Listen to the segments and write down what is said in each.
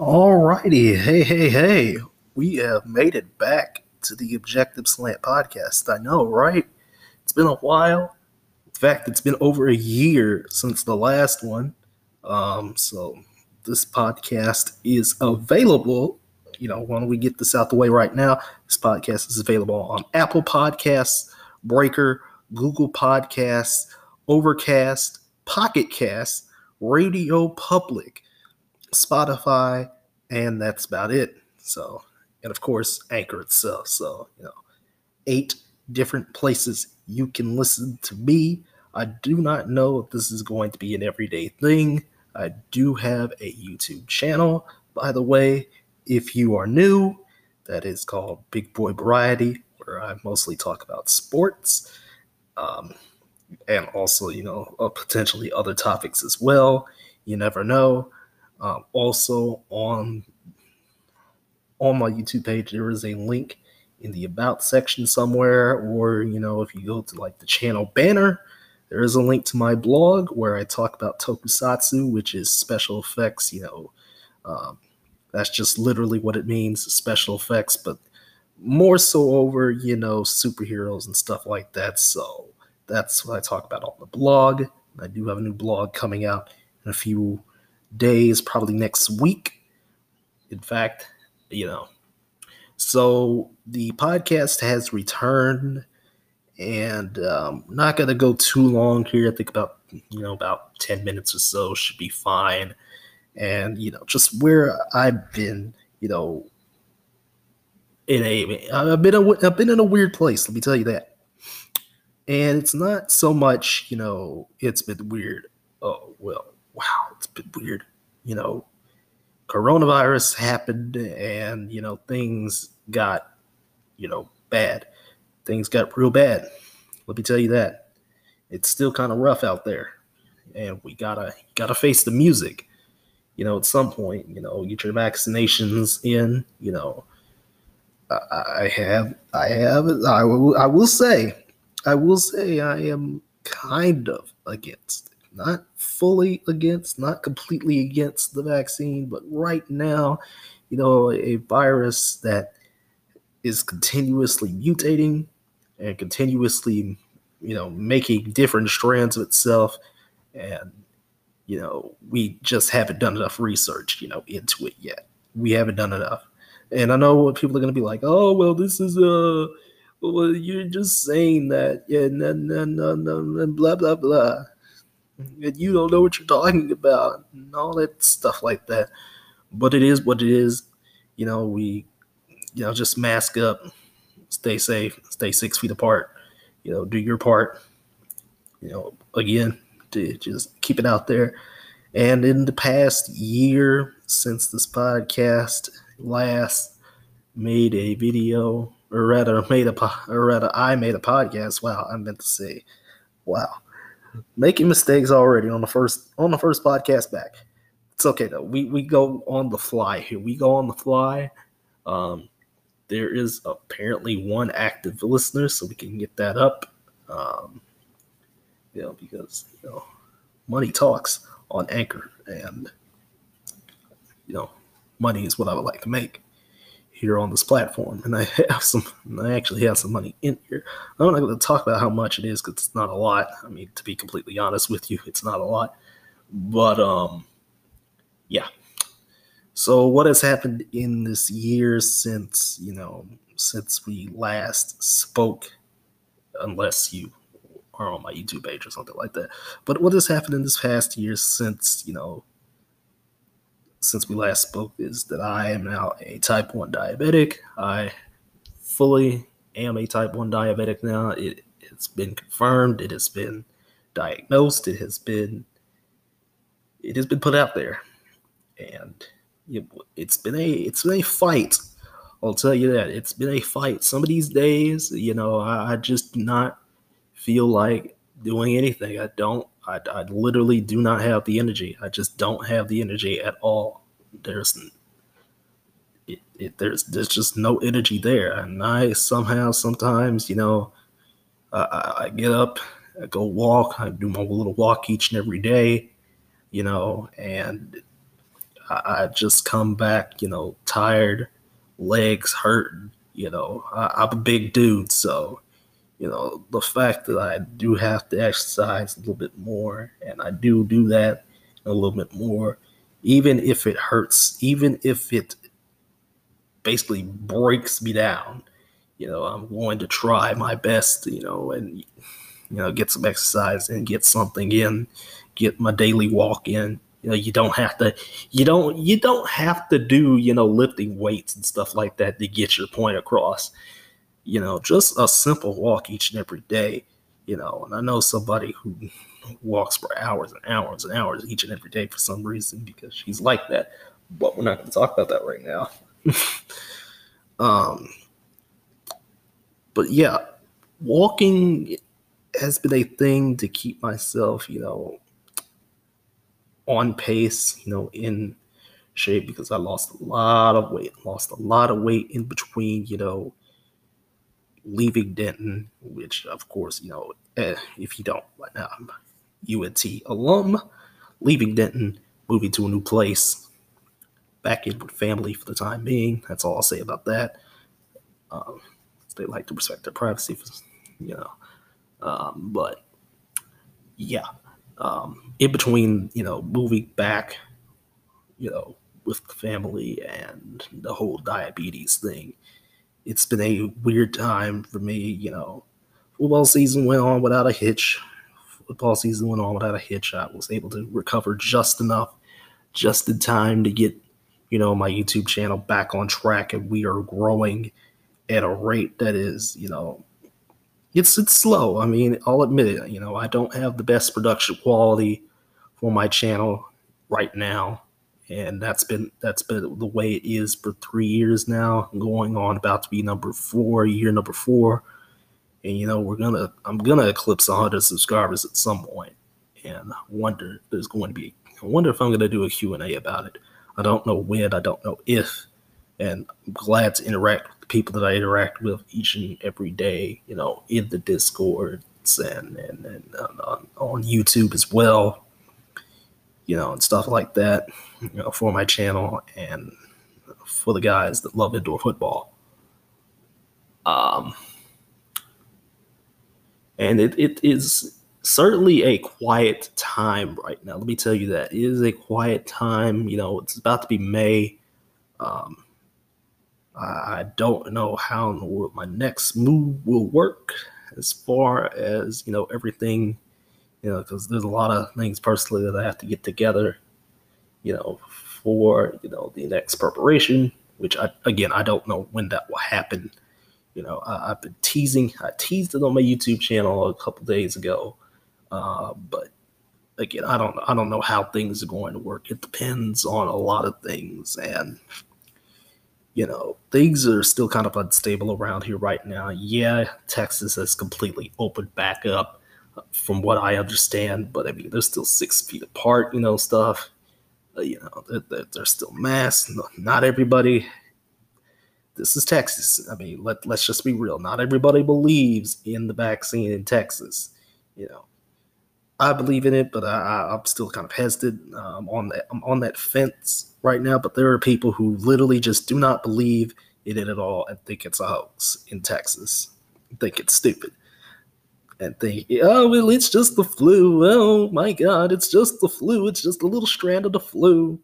Alrighty, hey, hey, hey, we have made it back to the Objective Slant podcast. I know, right? It's been a while. In fact, it's been over a year since the last one. Um, so this podcast is available. You know, why don't we get this out the way right now? This podcast is available on Apple Podcasts, Breaker, Google Podcasts, Overcast, Pocket Cast, Radio Public. Spotify, and that's about it. So, and of course, Anchor itself. So, you know, eight different places you can listen to me. I do not know if this is going to be an everyday thing. I do have a YouTube channel, by the way. If you are new, that is called Big Boy Variety, where I mostly talk about sports. Um, and also, you know, uh, potentially other topics as well. You never know. Um, also on on my YouTube page, there is a link in the about section somewhere, or you know, if you go to like the channel banner, there is a link to my blog where I talk about tokusatsu, which is special effects. You know, um, that's just literally what it means, special effects, but more so over you know superheroes and stuff like that. So that's what I talk about on the blog. I do have a new blog coming out in a few days, probably next week. In fact, you know. So the podcast has returned, and um, not to go too long here. I think about you know about ten minutes or so should be fine. And you know, just where I've been, you know, in a I've been a, I've been in a weird place. Let me tell you that. And it's not so much, you know, it's been weird. Oh well, wow, it's been weird. You know, coronavirus happened and, you know, things got, you know, bad. Things got real bad. Let me tell you that. It's still kind of rough out there. And we gotta gotta face the music. You know, at some point, you know, get your vaccinations in, you know. I, I have I have I will I will say I will say I am kind of against not fully against, not completely against the vaccine, but right now, you know, a virus that is continuously mutating and continuously, you know, making different strands of itself. And, you know, we just haven't done enough research, you know, into it yet. We haven't done enough. And I know what people are going to be like, oh, well, this is a, uh, well, you're just saying that, yeah, no, no, no, no, blah, blah, blah and you don't know what you're talking about and all that stuff like that. But it is what it is. You know, we, you know, just mask up, stay safe, stay six feet apart. You know, do your part. You know, again, to just keep it out there. And in the past year since this podcast last made a video, or rather made a, or rather I made a podcast. Wow, I meant to say, wow making mistakes already on the first on the first podcast back. It's okay though. We we go on the fly here. We go on the fly. Um, there is apparently one active listener, so we can get that up. Um, you know, because you know, money talks on Anchor, and you know, money is what I would like to make here on this platform, and I have some. I actually have some money in here. I'm not going to talk about how much it is because it's not a lot. I mean, to be completely honest with you, it's not a lot. But um, yeah. So what has happened in this year since you know since we last spoke? Unless you are on my YouTube page or something like that. But what has happened in this past year since you know since we last spoke is that I am now a type 1 diabetic. I fully am a type 1 diabetic now. It, it's been confirmed, it has been diagnosed, it has been it has been put out there. And it, it's been a it's been a fight. I'll tell you that. It's been a fight. Some of these days, you know, I, I just do not feel like doing anything. I don't I, I literally do not have the energy. I just don't have the energy at all. There's it, it, there's there's just no energy there, and I somehow sometimes you know I, I get up, I go walk, I do my little walk each and every day, you know, and I, I just come back, you know, tired, legs hurting. You know, I, I'm a big dude, so you know the fact that I do have to exercise a little bit more, and I do do that a little bit more, even if it hurts, even if it basically breaks me down. You know, I'm going to try my best. You know, and you know, get some exercise and get something in, get my daily walk in you know you don't have to you don't you don't have to do you know lifting weights and stuff like that to get your point across you know just a simple walk each and every day you know and i know somebody who walks for hours and hours and hours each and every day for some reason because she's like that but we're not going to talk about that right now. Um but yeah walking has been a thing to keep myself you know on pace, you know, in shape because I lost a lot of weight, lost a lot of weight in between, you know, leaving Denton, which of course, you know, eh, if you don't, I'm UNT alum, leaving Denton, moving to a new place, back in with family for the time being. That's all I'll say about that. Um, they like to respect their privacy, you know. Um, but yeah, um, in between, you know, moving back, you know, with the family and the whole diabetes thing, it's been a weird time for me. You know, football season went on without a hitch. Football season went on without a hitch. I was able to recover just enough, just in time to get, you know, my YouTube channel back on track, and we are growing at a rate that is, you know, it's it's slow. I mean, I'll admit it. You know, I don't have the best production quality for my channel right now, and that's been that's been the way it is for three years now. going on about to be number four, year number four, and you know we're gonna I'm gonna eclipse 100 subscribers at some point, and I wonder there's going to be. I wonder if I'm gonna do a Q and A about it. I don't know when. I don't know if and I'm glad to interact with the people that I interact with each and every day, you know, in the Discords and, and, and on, on YouTube as well, you know, and stuff like that, you know, for my channel and for the guys that love indoor football. Um, and it, it is certainly a quiet time right now. Let me tell you that it is a quiet time. You know, it's about to be May. Um, I don't know how my next move will work as far as you know everything, you know, because there's a lot of things personally that I have to get together, you know, for you know the next preparation. Which I again I don't know when that will happen. You know, I, have been teasing. I teased it on my YouTube channel a couple days ago, uh, but again, I don't I don't know how things are going to work. It depends on a lot of things, and you know, things are still kind of unstable around here right now. Yeah, Texas has completely opened back up from what I understand, but I mean, they're still six feet apart, you know, stuff. Uh, you know, they're, they're, they're still masks. Not everybody. This is Texas. I mean, let, let's just be real. Not everybody believes in the vaccine in Texas. You know, I believe in it, but I, am still kind of hesitant um, on that. I'm on that fence right now. But there are people who literally just do not believe in it at all and think it's a hoax in Texas. Think it's stupid and think, oh well, it's just the flu. Oh my God, it's just the flu. It's just a little strand of the flu,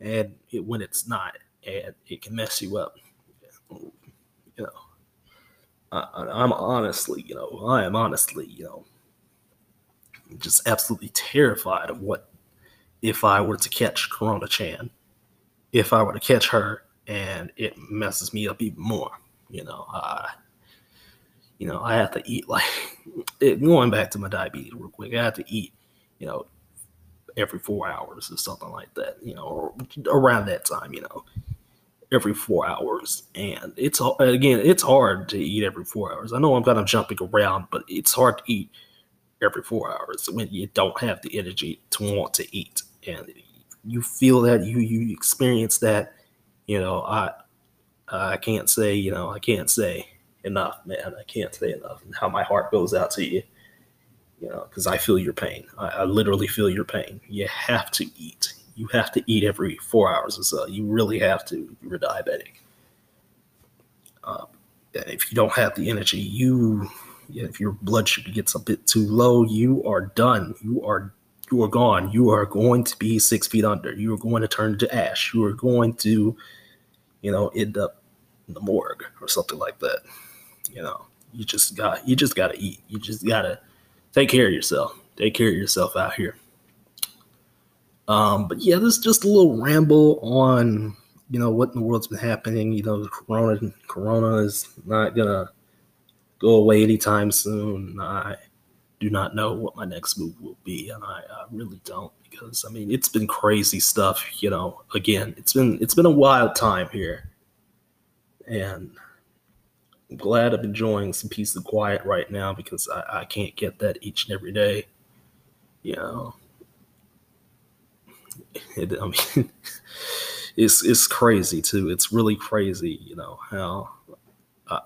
and it, when it's not, and it can mess you up. You know, I, I'm honestly, you know, I am honestly, you know just absolutely terrified of what if I were to catch Corona Chan, if I were to catch her and it messes me up even more. You know, I, you know, I have to eat like it, going back to my diabetes real quick. I have to eat, you know, every four hours or something like that. You know, around that time. You know, every four hours, and it's again, it's hard to eat every four hours. I know I'm kind of jumping around, but it's hard to eat every four hours when you don't have the energy to want to eat and you feel that you you experience that you know i i can't say you know i can't say enough man i can't say enough and how my heart goes out to you you know because i feel your pain I, I literally feel your pain you have to eat You have to eat every four hours or so. You really have to. You're diabetic. Uh, if you don't have the energy, you if your blood sugar gets a bit too low, you are done. You are you are gone. You are going to be six feet under. You are going to turn to ash. You are going to, you know, end up in the morgue or something like that. You know, you just got you just gotta eat. You just gotta take care of yourself. Take care of yourself out here. Um, but yeah, this is just a little ramble on you know what in the world's been happening. You know, Corona Corona is not gonna go away anytime soon. I do not know what my next move will be, and I, I really don't because I mean it's been crazy stuff. You know, again, it's been it's been a wild time here, and I'm glad I'm enjoying some peace and quiet right now because I, I can't get that each and every day. You know, it, I mean, it's it's crazy too. It's really crazy. You know how, I,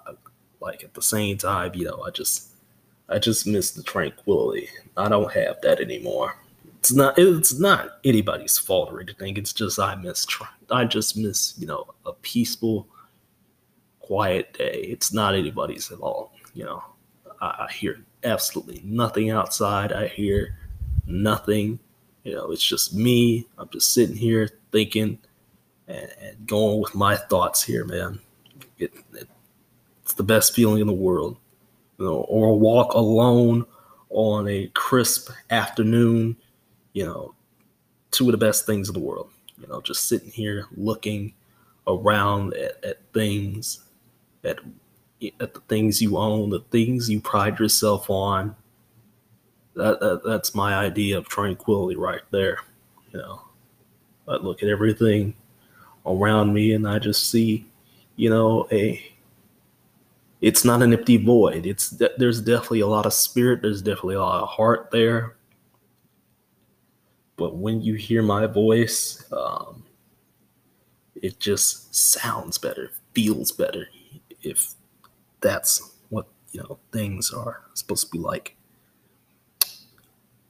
like at the same time, you know, I just I just miss the tranquility. I don't have that anymore. It's not it's not anybody's fault or anything. It's just I miss I just miss, you know, a peaceful quiet day. It's not anybody's at all, you know. I, I hear absolutely nothing outside. I hear nothing. You know, it's just me. I'm just sitting here thinking and, and going with my thoughts here, man. It, it, it's the best feeling in the world you know, or walk alone on a crisp afternoon, you know, two of the best things in the world. You know, just sitting here looking around at, at things, at at the things you own, the things you pride yourself on. That, that that's my idea of tranquility right there. You know, I look at everything around me and I just see, you know, a it's not an empty void. It's there's definitely a lot of spirit. There's definitely a lot of heart there. But when you hear my voice, um, it just sounds better, feels better. If that's what you know things are supposed to be like.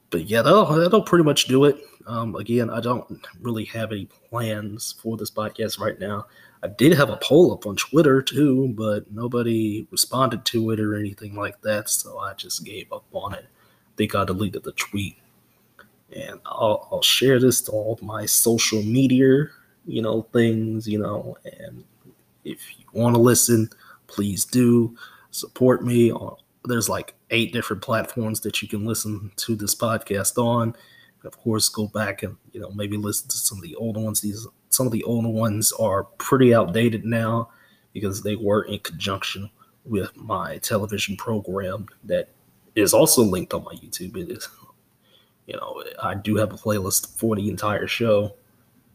But yeah, that'll, that'll pretty much do it. Um, again, I don't really have any plans for this podcast right now. I did have a poll up on Twitter too, but nobody responded to it or anything like that, so I just gave up on it. I think I deleted the tweet. And I'll, I'll share this to all my social media, you know, things, you know, and if you want to listen, please do support me. There's like eight different platforms that you can listen to this podcast on. Of course, go back and you know maybe listen to some of the older ones. These some of the older ones are pretty outdated now because they were in conjunction with my television program that is also linked on my YouTube. It is, you know, I do have a playlist for the entire show,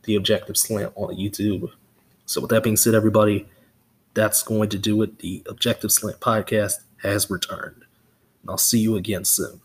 The Objective Slant on YouTube. So, with that being said, everybody, that's going to do it. The Objective Slant podcast has returned. And I'll see you again soon.